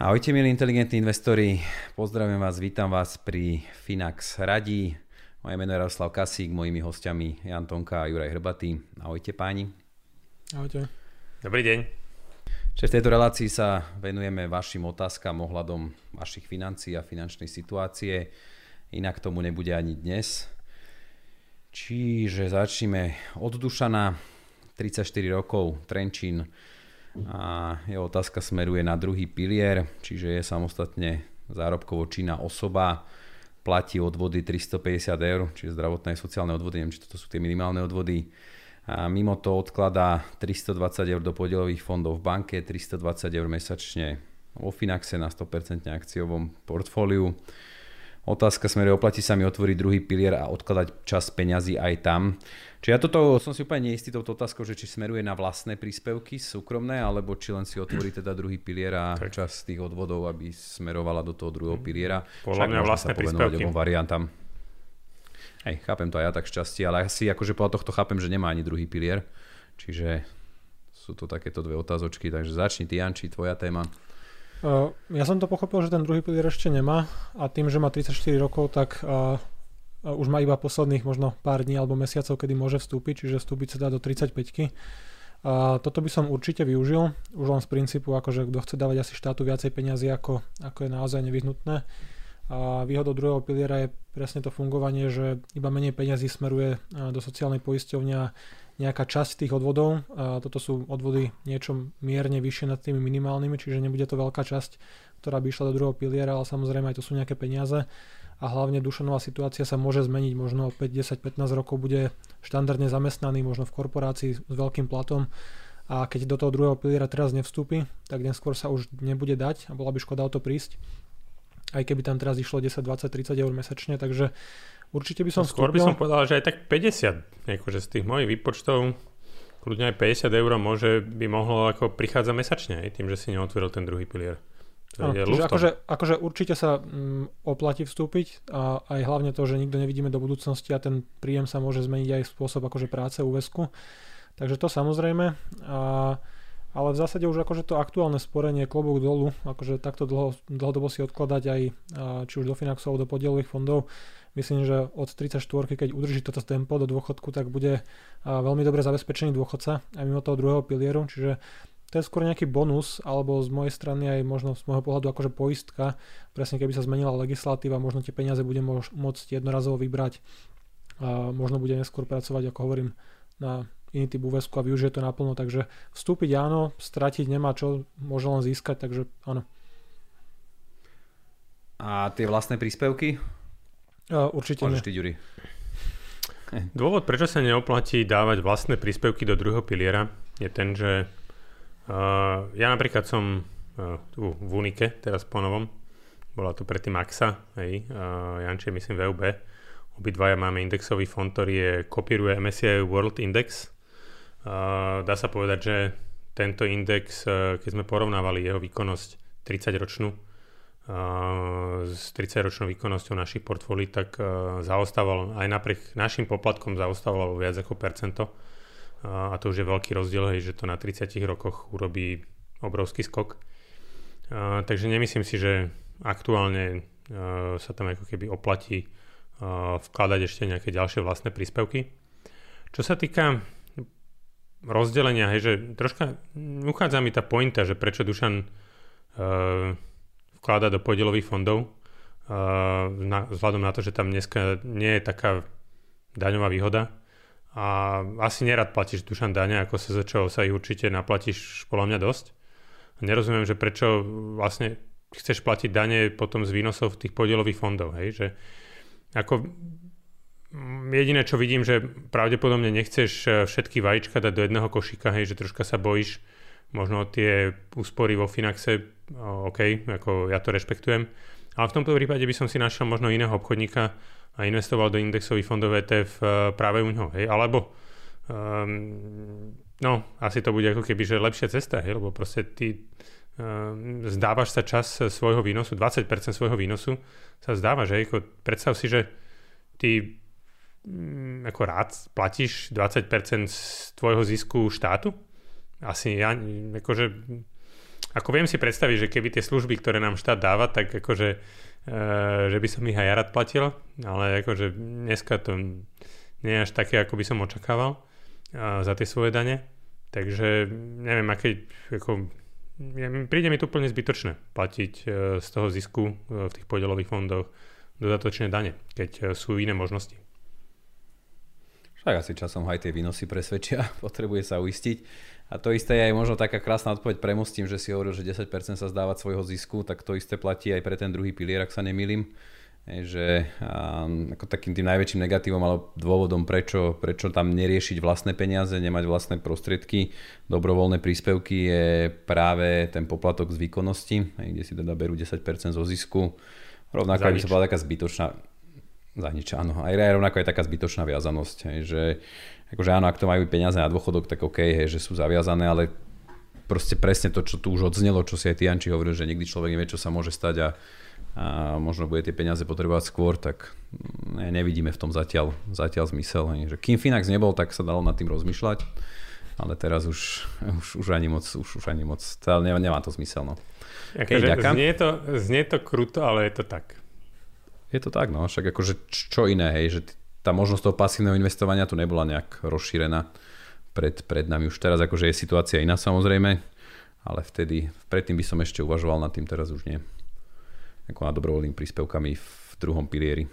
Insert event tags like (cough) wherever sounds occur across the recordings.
Ahojte milí inteligentní investori, pozdravujem vás, vítam vás pri Finax radí. Moje meno je Jaroslav Kasík, mojimi hostiami Jan Tonka a Juraj Hrbatý. Ahojte páni. Ahojte. Dobrý deň. Čiže v tejto relácii sa venujeme vašim otázkam ohľadom vašich financií a finančnej situácie inak tomu nebude ani dnes. Čiže začneme od Dušana, 34 rokov, Trenčín a jeho otázka smeruje na druhý pilier, čiže je samostatne zárobkovo činná osoba, platí odvody 350 eur, čiže zdravotné a sociálne odvody, neviem, či toto sú tie minimálne odvody. A mimo to odkladá 320 eur do podielových fondov v banke, 320 eur mesačne vo Finaxe na 100% akciovom portfóliu. Otázka smeruje, oplatí sa mi otvoriť druhý pilier a odkladať čas peňazí aj tam. Čiže ja toto som si úplne neistý touto otázkou, že či smeruje na vlastné príspevky súkromné, alebo či len si otvorí teda druhý pilier a tak. čas tých odvodov, aby smerovala do toho druhého piliera. Podľa mňa vlastné príspevky. variantám. Hej, chápem to aj ja tak šťastie, ale asi akože podľa tohto chápem, že nemá ani druhý pilier. Čiže sú to takéto dve otázočky, takže začni ty Janči, tvoja téma. Uh, ja som to pochopil, že ten druhý pilier ešte nemá a tým, že má 34 rokov, tak uh, uh, už má iba posledných možno pár dní alebo mesiacov, kedy môže vstúpiť, čiže vstúpiť sa dá do 35 a toto by som určite využil, už len z princípu, akože kto chce dávať asi štátu viacej peniazy, ako, ako je naozaj nevyhnutné. A výhodou druhého piliera je presne to fungovanie, že iba menej peniazy smeruje do sociálnej poisťovne a nejaká časť tých odvodov. A toto sú odvody niečo mierne vyššie nad tými minimálnymi, čiže nebude to veľká časť, ktorá by išla do druhého piliera, ale samozrejme aj to sú nejaké peniaze. A hlavne dušenová situácia sa môže zmeniť, možno 5, 10, 15 rokov bude štandardne zamestnaný, možno v korporácii s veľkým platom a keď do toho druhého piliera teraz nevstúpi, tak neskôr sa už nebude dať a bola by škoda o to prísť. Aj keby tam teraz išlo 10, 20, 30 eur mesačne, takže Určite by som Skôr by som povedal, že aj tak 50, akože z tých mojich výpočtov kľudne aj 50 eur môže, by mohlo ako prichádzať mesačne, aj tým, že si neotvoril ten druhý pilier. No, čiže akože, akože určite sa mm, oplatí vstúpiť a aj hlavne to, že nikto nevidíme do budúcnosti a ten príjem sa môže zmeniť aj spôsob akože práce, úvesku. Takže to samozrejme. A, ale v zásade už akože to aktuálne sporenie klobúk dolu, akože takto dlho, dlhodobo si odkladať aj či už do Finaxov, do podielových fondov, Myslím, že od 34, keď udrží toto tempo do dôchodku, tak bude veľmi dobre zabezpečený dôchodca aj mimo toho druhého pilieru, čiže to je skôr nejaký bonus, alebo z mojej strany aj možno z môjho pohľadu akože poistka, presne keby sa zmenila legislatíva, možno tie peniaze bude môcť jednorazovo vybrať a možno bude neskôr pracovať, ako hovorím, na iný typ úvesku a využije to naplno, takže vstúpiť áno, stratiť nemá čo, môže len získať, takže áno. A tie vlastné príspevky? Určite Môžeš ty, Ďuri. Dôvod, prečo sa neoplatí dávať vlastné príspevky do druhého piliera, je ten, že uh, ja napríklad som uh, tu v Unike, teraz po novom, bola tu predtým AXA, hej, uh, Janče myslím VUB, obidvaja máme indexový fond, ktorý je, kopíruje MSCI World Index. Uh, dá sa povedať, že tento index, uh, keď sme porovnávali jeho výkonnosť 30 ročnú, s 30-ročnou výkonnosťou našich portfólií, tak zaostával aj napriek našim poplatkom zaostávalo viac ako percento. A to už je veľký rozdiel, hej, že to na 30 rokoch urobí obrovský skok. Takže nemyslím si, že aktuálne sa tam ako keby oplatí vkladať ešte nejaké ďalšie vlastné príspevky. Čo sa týka rozdelenia, hej, že troška uchádza mi tá pointa, že prečo Dušan vkladať do podielových fondov, na, vzhľadom na to, že tam dneska nie je taká daňová výhoda. A asi nerad platíš dušan dane, ako sa začalo sa ich určite naplatíš podľa mňa dosť. Nerozumiem, že prečo vlastne chceš platiť dane potom z výnosov tých podielových fondov, hej, že ako jediné, čo vidím, že pravdepodobne nechceš e, všetky vajíčka dať do jedného košíka, hej, že troška sa bojíš, možno tie úspory vo Finaxe, OK, ako ja to rešpektujem, ale v tomto prípade by som si našiel možno iného obchodníka a investoval do indexových fondov ETF e, práve u ňoho, hej, alebo um, no, asi to bude ako keby, že lepšia cesta, hej, lebo proste ty um, zdávaš sa čas svojho výnosu, 20% svojho výnosu sa zdáva, že ako, predstav si, že ty um, ako rád platíš 20% z tvojho zisku štátu? Asi ja, akože ako viem si predstaviť, že keby tie služby, ktoré nám štát dáva, tak akože, e, že by som ich aj ja rád platil, ale akože dneska to nie je až také, ako by som očakával e, za tie svoje dane. Takže neviem, aké, ako, príde mi to úplne zbytočné platiť e, z toho zisku v tých podielových fondoch dodatočné dane, keď sú iné možnosti. Však asi časom aj tie výnosy presvedčia, (laughs) potrebuje sa uistiť. A to isté je aj možno taká krásna odpoveď premostím, že si hovoril, že 10% sa zdávať svojho zisku, tak to isté platí aj pre ten druhý pilier, ak sa nemýlim. Že um, ako takým tým najväčším negatívom alebo dôvodom, prečo, prečo tam neriešiť vlastné peniaze, nemať vlastné prostriedky, dobrovoľné príspevky je práve ten poplatok z výkonnosti, kde si teda berú 10% zo zisku. Rovnako by sa bola taká zbytočná, za nič, áno. Aj rovnako je taká zbytočná viazanosť, že akože áno, ak to majú peniaze na dôchodok, tak OK, hej, že sú zaviazané, ale proste presne to, čo tu už odznelo, čo si aj Tianči hovoril, že nikdy človek nevie, čo sa môže stať a, a možno bude tie peniaze potrebovať skôr, tak ne, nevidíme v tom zatiaľ, zatiaľ zmysel. Hej. Že kým Finax nebol, tak sa dalo nad tým rozmýšľať, ale teraz už, už, už ani moc, už, už ani moc, teda nemá, nemá to zmysel. No. Okay, znie, to, znie to kruto, ale je to tak. Je to tak, no, však akože čo iné, hej, že tá možnosť toho pasívneho investovania tu nebola nejak rozšírená pred, pred nami. Už teraz akože je situácia iná samozrejme, ale vtedy, predtým by som ešte uvažoval nad tým, teraz už nie. Ako na dobrovoľnými príspevkami v druhom pilieri.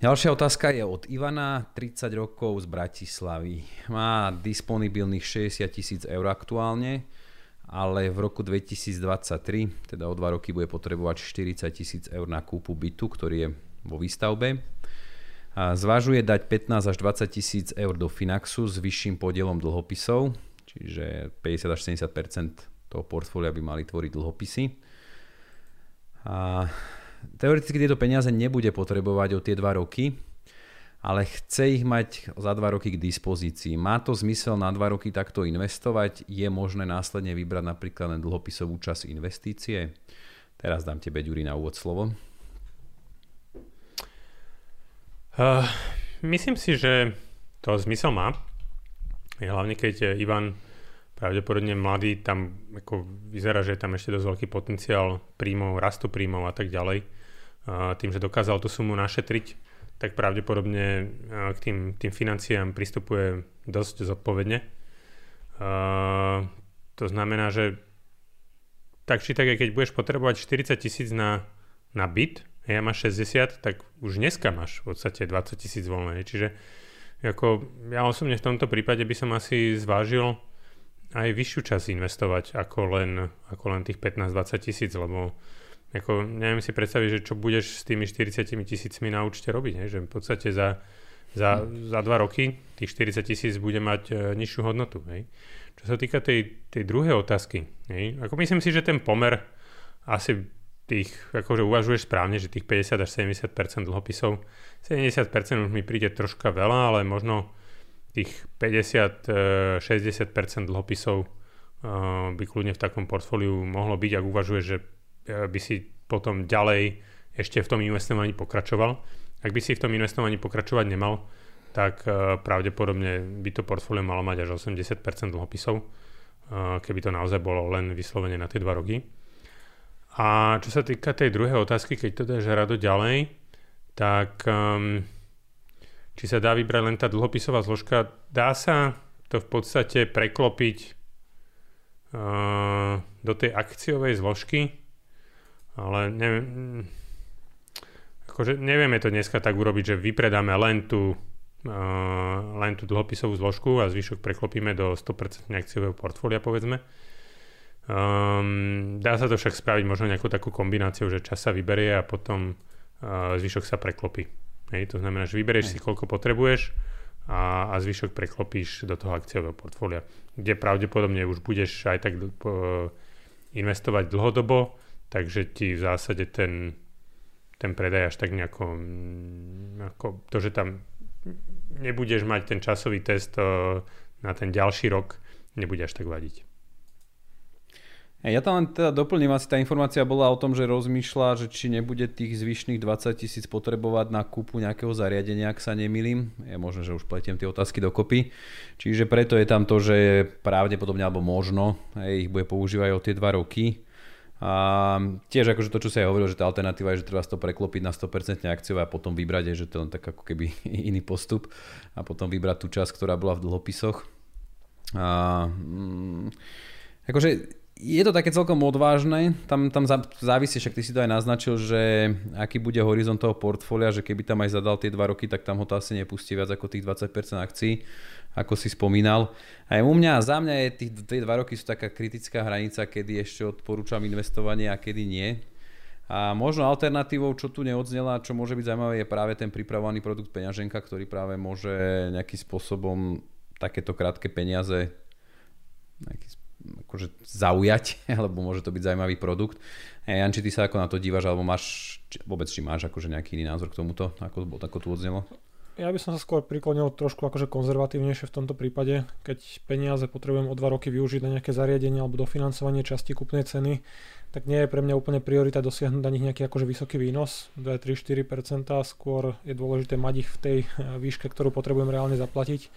Ďalšia otázka je od Ivana, 30 rokov z Bratislavy. Má disponibilných 60 tisíc eur aktuálne, ale v roku 2023, teda o dva roky, bude potrebovať 40 tisíc eur na kúpu bytu, ktorý je vo výstavbe. A zvažuje dať 15 až 20 tisíc eur do Finaxu s vyšším podielom dlhopisov, čiže 50 až 70 toho portfólia by mali tvoriť dlhopisy. A teoreticky tieto peniaze nebude potrebovať o tie 2 roky, ale chce ich mať za 2 roky k dispozícii. Má to zmysel na 2 roky takto investovať? Je možné následne vybrať napríklad len dlhopisovú časť investície? Teraz dám tebe, Ďuri, na úvod slovo. Uh, myslím si, že to zmysel má. Hlavne keď Ivan pravdepodobne mladý, tam ako vyzerá, že je tam ešte dosť veľký potenciál príjmov, rastu príjmov a tak ďalej. Uh, tým, že dokázal tú sumu našetriť, tak pravdepodobne uh, k tým, tým financiám pristupuje dosť zodpovedne. Uh, to znamená, že tak či tak, keď budeš potrebovať 40 tisíc na, na byt, ja máš 60, tak už dneska máš v podstate 20 tisíc voľné. Čiže ako ja osobne v tomto prípade by som asi zvážil aj vyššiu časť investovať ako len, ako len tých 15-20 tisíc, lebo ako, neviem si predstaviť, že čo budeš s tými 40 tisícmi na účte robiť, hej? že v podstate za, za, za dva roky tých 40 tisíc bude mať e, nižšiu hodnotu. Hej? Čo sa týka tej, tej druhej otázky, hej? ako myslím si, že ten pomer asi tých, akože uvažuješ správne, že tých 50 až 70% dlhopisov, 70% už mi príde troška veľa, ale možno tých 50-60 eh, dlhopisov eh, by kľudne v takom portfóliu mohlo byť, ak uvažuješ, že by si potom ďalej ešte v tom investovaní pokračoval. Ak by si v tom investovaní pokračovať nemal, tak pravdepodobne by to portfólio malo mať až 80% dlhopisov, keby to naozaj bolo len vyslovene na tie dva roky. A čo sa týka tej druhej otázky, keď to dáš rado ďalej, tak um, či sa dá vybrať len tá dlhopisová zložka, dá sa to v podstate preklopiť do tej akciovej zložky, ale neviem, akože nevieme to dneska tak urobiť, že vypredáme len tú, uh, len tú dlhopisovú zložku a zvyšok preklopíme do 100% akciového portfólia, povedzme. Um, dá sa to však spraviť možno nejakú takú kombináciu, že čas sa vyberie a potom zvyšok sa preklopí. Hej, to znamená, že vyberieš Hej. si koľko potrebuješ a, a zvyšok preklopíš do toho akciového portfólia, kde pravdepodobne už budeš aj tak investovať dlhodobo, takže ti v zásade ten, ten predaj až tak nejako, ako to, že tam nebudeš mať ten časový test na ten ďalší rok, nebude až tak vadiť. Ja tam len teda doplním, asi tá informácia bola o tom, že rozmýšľa, že či nebude tých zvyšných 20 tisíc potrebovať na kúpu nejakého zariadenia, ak sa nemýlim. Je možné, že už pletiem tie otázky dokopy. Čiže preto je tam to, že pravdepodobne alebo možno ich bude používať o tie 2 roky. A tiež akože to, čo sa aj hovoril, že tá alternatíva je, že treba to preklopiť na 100% akciové a potom vybrať, že to je len tak ako keby (laughs) iný postup a potom vybrať tú časť, ktorá bola v dlhopisoch. A, mm, akože je to také celkom odvážne, tam, tam závisí, však ty si to aj naznačil, že aký bude horizont toho portfólia, že keby tam aj zadal tie 2 roky, tak tam ho to asi nepustí viac ako tých 20% akcií, ako si spomínal. Aj u mňa, za mňa je tých, tie 2 roky sú taká kritická hranica, kedy ešte odporúčam investovanie a kedy nie. A možno alternatívou, čo tu neodznela, čo môže byť zaujímavé, je práve ten pripravovaný produkt peňaženka, ktorý práve môže nejakým spôsobom takéto krátke peniaze nejaký akože zaujať, (laughs) alebo môže to byť zaujímavý produkt. E, Jan, či ty sa ako na to dívaš, alebo máš, či, vôbec či máš akože nejaký iný názor k tomuto, ako, ako tu odznelo? Ja by som sa skôr priklonil trošku akože konzervatívnejšie v tomto prípade. Keď peniaze potrebujem o 2 roky využiť na nejaké zariadenie alebo dofinancovanie časti kupnej ceny, tak nie je pre mňa úplne priorita dosiahnuť na nich nejaký akože vysoký výnos, 2, 3, 4%, skôr je dôležité mať ich v tej e, výške, ktorú potrebujem reálne zaplatiť.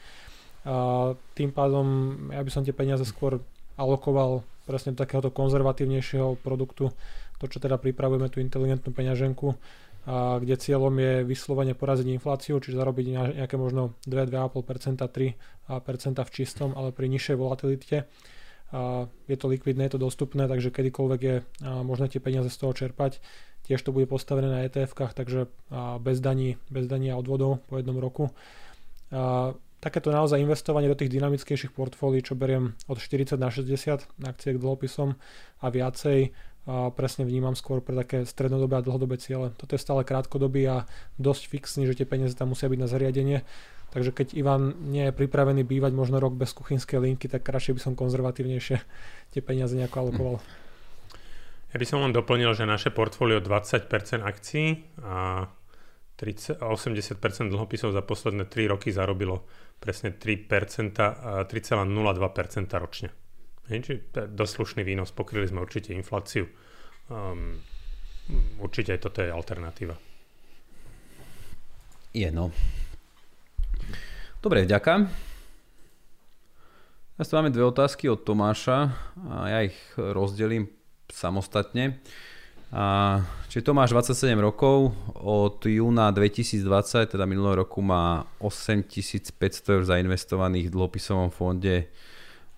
A tým pádom ja by som tie peniaze skôr alokoval presne do takéhoto konzervatívnejšieho produktu, to čo teda pripravujeme tú inteligentnú peňaženku, a kde cieľom je vyslovene poraziť infláciu, čiže zarobiť nejaké možno 2, 2,5%, 3% v čistom, ale pri nižšej volatilite. A je to likvidné, je to dostupné, takže kedykoľvek je možné tie peniaze z toho čerpať. Tiež to bude postavené na ETF-kách, takže bez daní, bez daní a odvodov po jednom roku. A takéto naozaj investovanie do tých dynamickejších portfólií, čo beriem od 40 na 60 akcie k dlhopisom a viacej, a presne vnímam skôr pre také strednodobé a dlhodobé ciele. Toto je stále krátkodobý a dosť fixný, že tie peniaze tam musia byť na zariadenie. Takže keď Ivan nie je pripravený bývať možno rok bez kuchynskej linky, tak radšej by som konzervatívnejšie (laughs) tie peniaze nejako alokoval. Ja by som len doplnil, že naše portfólio 20% akcií a 30, 80% dlhopisov za posledné 3 roky zarobilo presne 3%, 3,02% ročne. Čiže dosť výnos, pokryli sme určite infláciu. Um, určite toto je alternatíva. Je no. Dobre, ďakujem. Teraz tu máme dve otázky od Tomáša a ja ich rozdelím samostatne. A, čiže to máš 27 rokov, od júna 2020, teda minulého roku má 8500 eur zainvestovaných v dlhopisovom fonde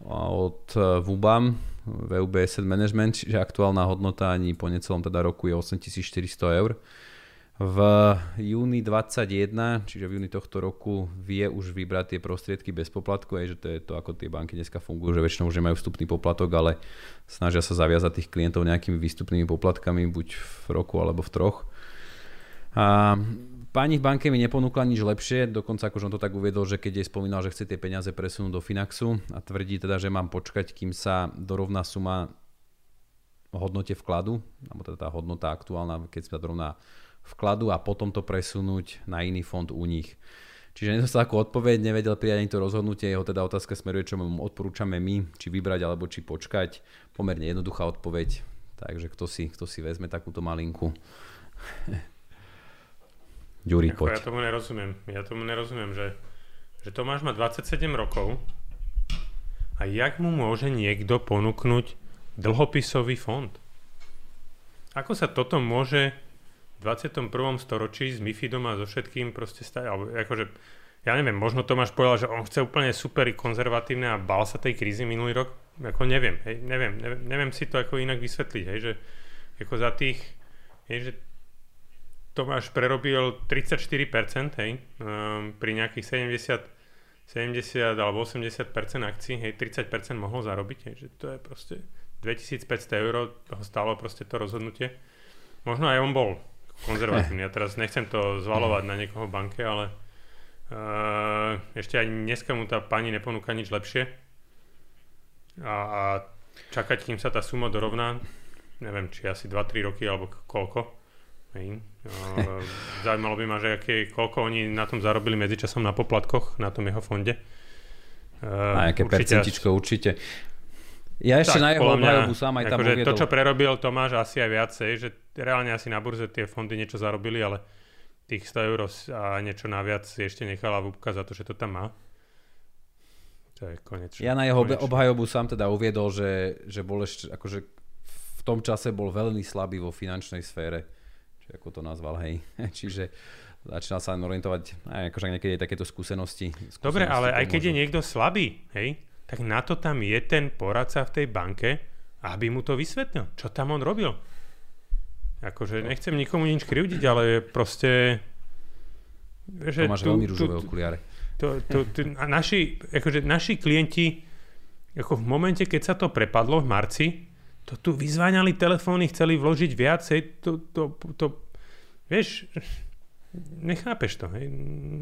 od e, VUBAM, VUB Asset Management, čiže aktuálna hodnota ani po necelom teda roku je 8400 eur. V júni 21, čiže v júni tohto roku, vie už vybrať tie prostriedky bez poplatku, aj že to je to, ako tie banky dneska fungujú, že väčšinou už nemajú vstupný poplatok, ale snažia sa zaviazať tých klientov nejakými výstupnými poplatkami, buď v roku alebo v troch. A pani v banke mi neponúkla nič lepšie, dokonca akože on to tak uviedol, že keď jej spomínal, že chce tie peniaze presunúť do Finaxu a tvrdí teda, že mám počkať, kým sa dorovná suma hodnote vkladu, alebo teda tá hodnota aktuálna, keď sa dorovná vkladu a potom to presunúť na iný fond u nich. Čiže nedostal ako odpoveď, nevedel prijať ani to rozhodnutie, jeho teda otázka smeruje, čo mu odporúčame my, či vybrať alebo či počkať. Pomerne jednoduchá odpoveď, takže kto si, kto si vezme takúto malinku. (laughs) Ďuri, poď. Ja tomu nerozumiem. Ja tomu nerozumiem, že, že Tomáš má 27 rokov a jak mu môže niekto ponúknuť dlhopisový fond? Ako sa toto môže 21. storočí s Mifidom a so všetkým proste stať, alebo akože, ja neviem, možno Tomáš povedal, že on chce úplne super konzervatívne a bál sa tej krízy minulý rok, ako neviem, hej, neviem, neviem, neviem si to ako inak vysvetliť, hej, že ako za tých, hej, že Tomáš prerobil 34%, hej, um, pri nejakých 70 70 alebo 80% akcií, hej, 30% mohol zarobiť, hej, že to je proste 2500 eur, toho stálo proste to rozhodnutie. Možno aj on bol konzervatívny. Ja teraz nechcem to zvalovať na niekoho banke, ale uh, ešte aj dneska mu tá pani neponúka nič lepšie. A, a čakať, kým sa tá suma dorovná, neviem, či asi 2-3 roky alebo koľko. Hej. Uh, zaujímalo by ma, že aké, koľko oni na tom zarobili medzičasom na poplatkoch, na tom jeho fonde. Uh, a aké percentičko určite. Ja ešte tak, na jeho obhajobu sám aj tam akože To, čo prerobil Tomáš asi aj viacej, že reálne asi na burze tie fondy niečo zarobili, ale tých 100 eur a niečo naviac ešte nechala Vúbka za to, že to tam má. To je konečne. Ja na jeho konečne. obhajobu sám teda uviedol, že, že bol ešte, akože v tom čase bol veľmi slabý vo finančnej sfére. Či ako to nazval, hej. (laughs) Čiže začínal sa orientovať, aj akože niekedy takéto skúsenosti. skúsenosti Dobre, ale aj keď je niekto slabý, hej, tak na to tam je ten poradca v tej banke, aby mu to vysvetlil, čo tam on robil. Akože nechcem nikomu nič krivdiť, ale proste... Že to máš tu, veľmi rúžové okuliare. To, to, to, a naši, akože naši klienti, ako v momente, keď sa to prepadlo v marci, to tu vyzváňali telefóny, chceli vložiť viacej, to, to, to, vieš, nechápeš to, hej?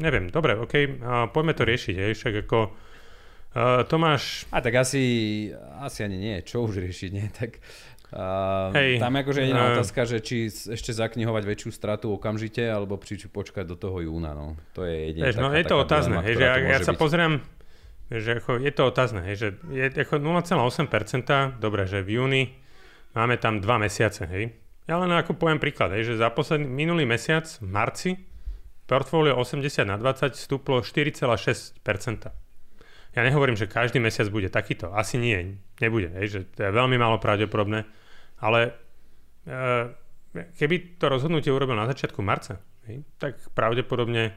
neviem, dobre, ok, a poďme to riešiť, hej, však ako Uh, Tomáš... A tak asi, asi ani nie, čo už riešiť, nie? Tak, uh, Hej, tam akože jediná uh, otázka, že či ešte zaknihovať väčšiu stratu okamžite, alebo či, či počkať do toho júna, no. To je jediná no je to otázne, hej, že ja, ja sa byť. pozriem, že ako, je to otázne, hej, že je ako 0,8%, dobre, že v júni máme tam 2 mesiace, hej. Ja len ako poviem príklad, hej, že za posledný minulý mesiac v marci portfólio 80 na 20 stúplo 4,6%. Ja nehovorím, že každý mesiac bude takýto. Asi nie, nebude. Hej, že to je veľmi málo pravdepodobné. Ale e, keby to rozhodnutie urobil na začiatku marca, hej, tak pravdepodobne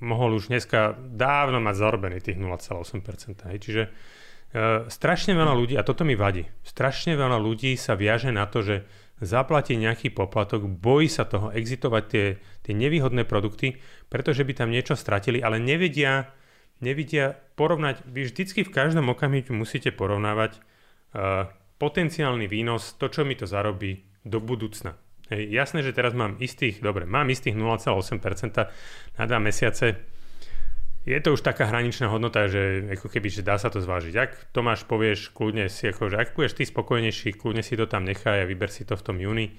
mohol už dneska dávno mať zarobený tých 0,8%. Hej. Čiže e, strašne veľa ľudí, a toto mi vadí, strašne veľa ľudí sa viaže na to, že zaplatí nejaký poplatok, bojí sa toho exitovať tie, tie nevýhodné produkty, pretože by tam niečo stratili, ale nevedia, nevidia porovnať, vy vždycky v každom okamihu musíte porovnávať uh, potenciálny výnos, to, čo mi to zarobí do budúcna. Hej, jasné, že teraz mám istých, dobre, mám istých 0,8% na dva mesiace. Je to už taká hraničná hodnota, že ako keby, že dá sa to zvážiť. Ak Tomáš povieš, kľudne si, ako, že ak budeš ty spokojnejší, kľudne si to tam nechaj a vyber si to v tom júni.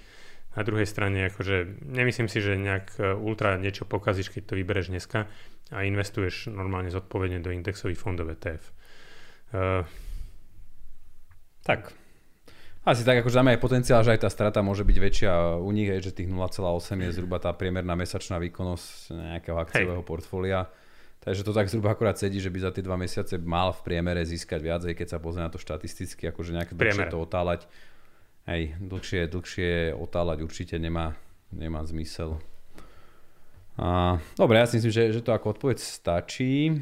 Na druhej strane, akože nemyslím si, že nejak e, ultra niečo pokazíš, keď to vybereš dneska a investuješ normálne zodpovedne do indexových fondov ETF. Uh, tak. Asi tak, akože máme aj potenciál, že aj tá strata môže byť väčšia u nich, aj, že tých 0,8 je zhruba tá priemerná mesačná výkonnosť nejakého akciového Hej. portfólia. Takže to tak zhruba akorát sedí, že by za tie dva mesiace mal v priemere získať viac, aj keď sa pozrie na to štatisticky, akože nejak dlhšie to otáľať. Hej, dlhšie, dlhšie otáľať určite nemá, nemá zmysel. A, dobre, ja si myslím, že, že to ako odpoveď stačí,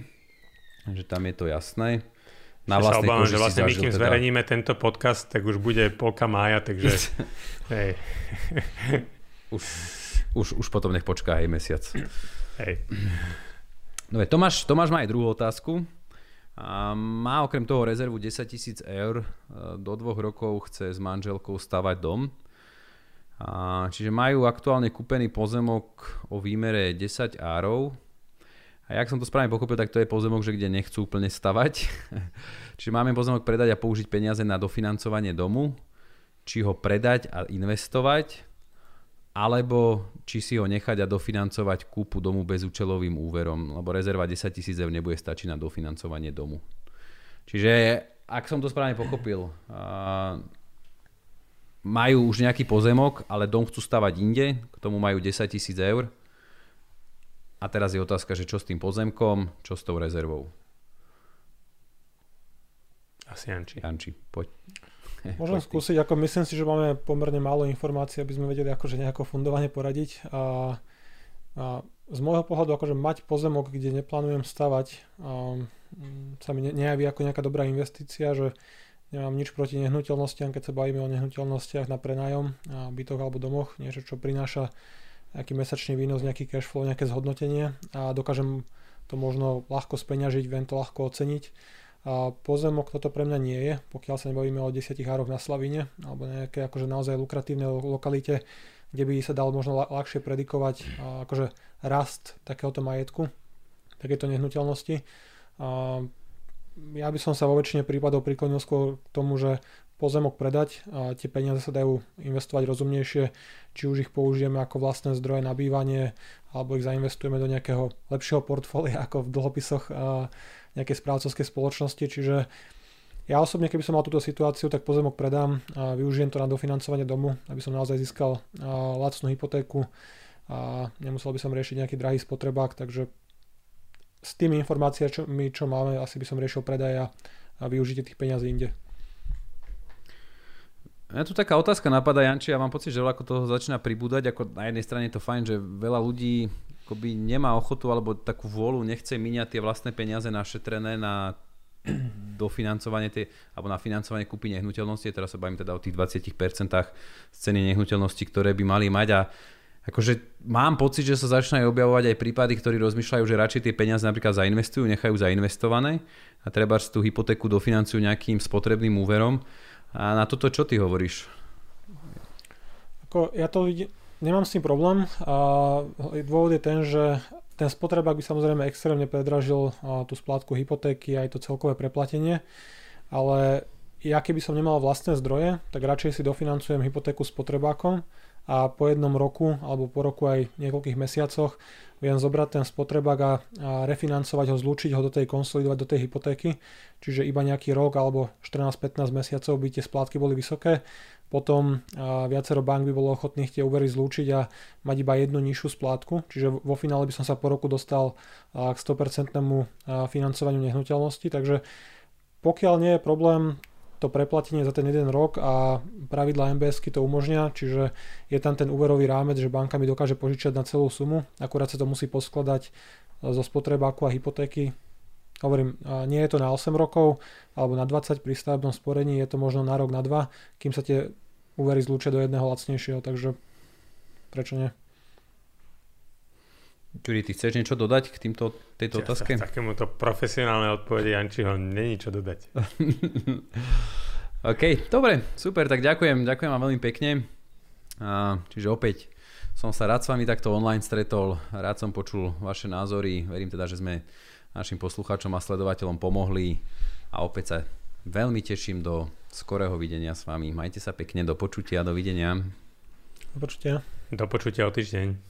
že tam je to jasné. Na vlastnej sa obávam, že vlastne my kým teda... zverejníme tento podcast, tak už bude polka mája, takže (laughs) hej. už, už, už potom nech počká aj mesiac. Hej. Dobre, Tomáš, Tomáš má aj druhú otázku. A má okrem toho rezervu 10 tisíc eur. Do dvoch rokov chce s manželkou stavať dom. A, čiže majú aktuálne kúpený pozemok o výmere 10 árov. A jak som to správne pochopil, tak to je pozemok, že kde nechcú úplne stavať. (laughs) čiže máme pozemok predať a použiť peniaze na dofinancovanie domu, či ho predať a investovať, alebo či si ho nechať a dofinancovať kúpu domu bezúčelovým úverom, lebo rezerva 10 tisíc eur nebude stačiť na dofinancovanie domu. Čiže ak som to správne pochopil, majú už nejaký pozemok, ale dom chcú stavať inde, k tomu majú 10 tisíc eur. A teraz je otázka, že čo s tým pozemkom, čo s tou rezervou. Asi Janči. Janči, poď. (laughs) Môžem skúsiť, ako myslím si, že máme pomerne málo informácií, aby sme vedeli akože nejako fundovanie poradiť. A, a z môjho pohľadu akože mať pozemok, kde neplánujem stavať, a, sa mi nejaví ako nejaká dobrá investícia, že Nemám nič proti nehnuteľnostiam, keď sa bavíme o nehnuteľnostiach na prenájom, a bytoch alebo domoch, niečo, čo prináša nejaký mesačný výnos, nejaký cash flow, nejaké zhodnotenie a dokážem to možno ľahko speňažiť, viem to ľahko oceniť. A pozemok toto pre mňa nie je, pokiaľ sa nebavíme o 10 hároch na Slavine alebo nejaké akože naozaj lukratívne lokalite, kde by sa dal možno ľahšie predikovať akože rast takéhoto majetku, takéto nehnuteľnosti. Ja by som sa vo väčšine prípadov priklonil skôr k tomu, že pozemok predať a tie peniaze sa dajú investovať rozumnejšie, či už ich použijeme ako vlastné zdroje na bývanie, alebo ich zainvestujeme do nejakého lepšieho portfólia ako v dlhopisoch nejakej správcovskej spoločnosti, čiže ja osobne, keby som mal túto situáciu, tak pozemok predám a využijem to na dofinancovanie domu, aby som naozaj získal lacnú hypotéku a nemusel by som riešiť nejaký drahý spotrebák, takže s tými informáciami, čo máme, asi by som riešil predaj a využite tých peňazí inde. Ja tu taká otázka napadá, Janči, ja mám pocit, že ako toho začína pribúdať, ako na jednej strane je to fajn, že veľa ľudí akoby nemá ochotu alebo takú vôľu, nechce míňať tie vlastné peniaze našetrené na (clears throat) dofinancovanie tie, alebo na financovanie kúpy nehnuteľnosti, teraz sa bavím teda o tých 20% z ceny nehnuteľnosti, ktoré by mali mať. A akože mám pocit, že sa začínajú objavovať aj prípady, ktorí rozmýšľajú, že radšej tie peniaze napríklad zainvestujú, nechajú zainvestované a treba tú hypotéku dofinancujú nejakým spotrebným úverom a na toto čo ty hovoríš? Ako, ja to vidím, nemám s tým problém. A dôvod je ten, že ten spotrebák by samozrejme extrémne predražil tú splátku hypotéky aj to celkové preplatenie, ale ja keby som nemal vlastné zdroje, tak radšej si dofinancujem hypotéku s potrebákom a po jednom roku alebo po roku aj niekoľkých mesiacoch viem zobrať ten spotrebák a, a refinancovať ho, zlúčiť ho do tej, konsolidovať do tej hypotéky, čiže iba nejaký rok alebo 14-15 mesiacov by tie splátky boli vysoké, potom a viacero bank by bolo ochotných tie úvery zlúčiť a mať iba jednu nižšiu splátku, čiže vo finále by som sa po roku dostal k 100% financovaniu nehnuteľnosti, takže pokiaľ nie je problém to preplatenie za ten jeden rok a pravidla MBS to umožňa, čiže je tam ten úverový rámec, že banka mi dokáže požičať na celú sumu, akurát sa to musí poskladať e, zo spotrebáku a hypotéky. Hovorím, nie je to na 8 rokov alebo na 20 pri stavebnom sporení, je to možno na rok, na 2, kým sa tie úvery zlúčia do jedného lacnejšieho, takže prečo nie? Ďuri, ty chceš niečo dodať k týmto, tejto ja otázke? K takémuto profesionálne odpovede Jančiho není čo dodať. (laughs) OK, dobre, super, tak ďakujem, ďakujem vám veľmi pekne. A, čiže opäť som sa rád s vami takto online stretol, rád som počul vaše názory, verím teda, že sme našim poslucháčom a sledovateľom pomohli a opäť sa veľmi teším do skorého videnia s vami. Majte sa pekne, do počutia, dovidenia. Do počutia. Do počutia o týždeň.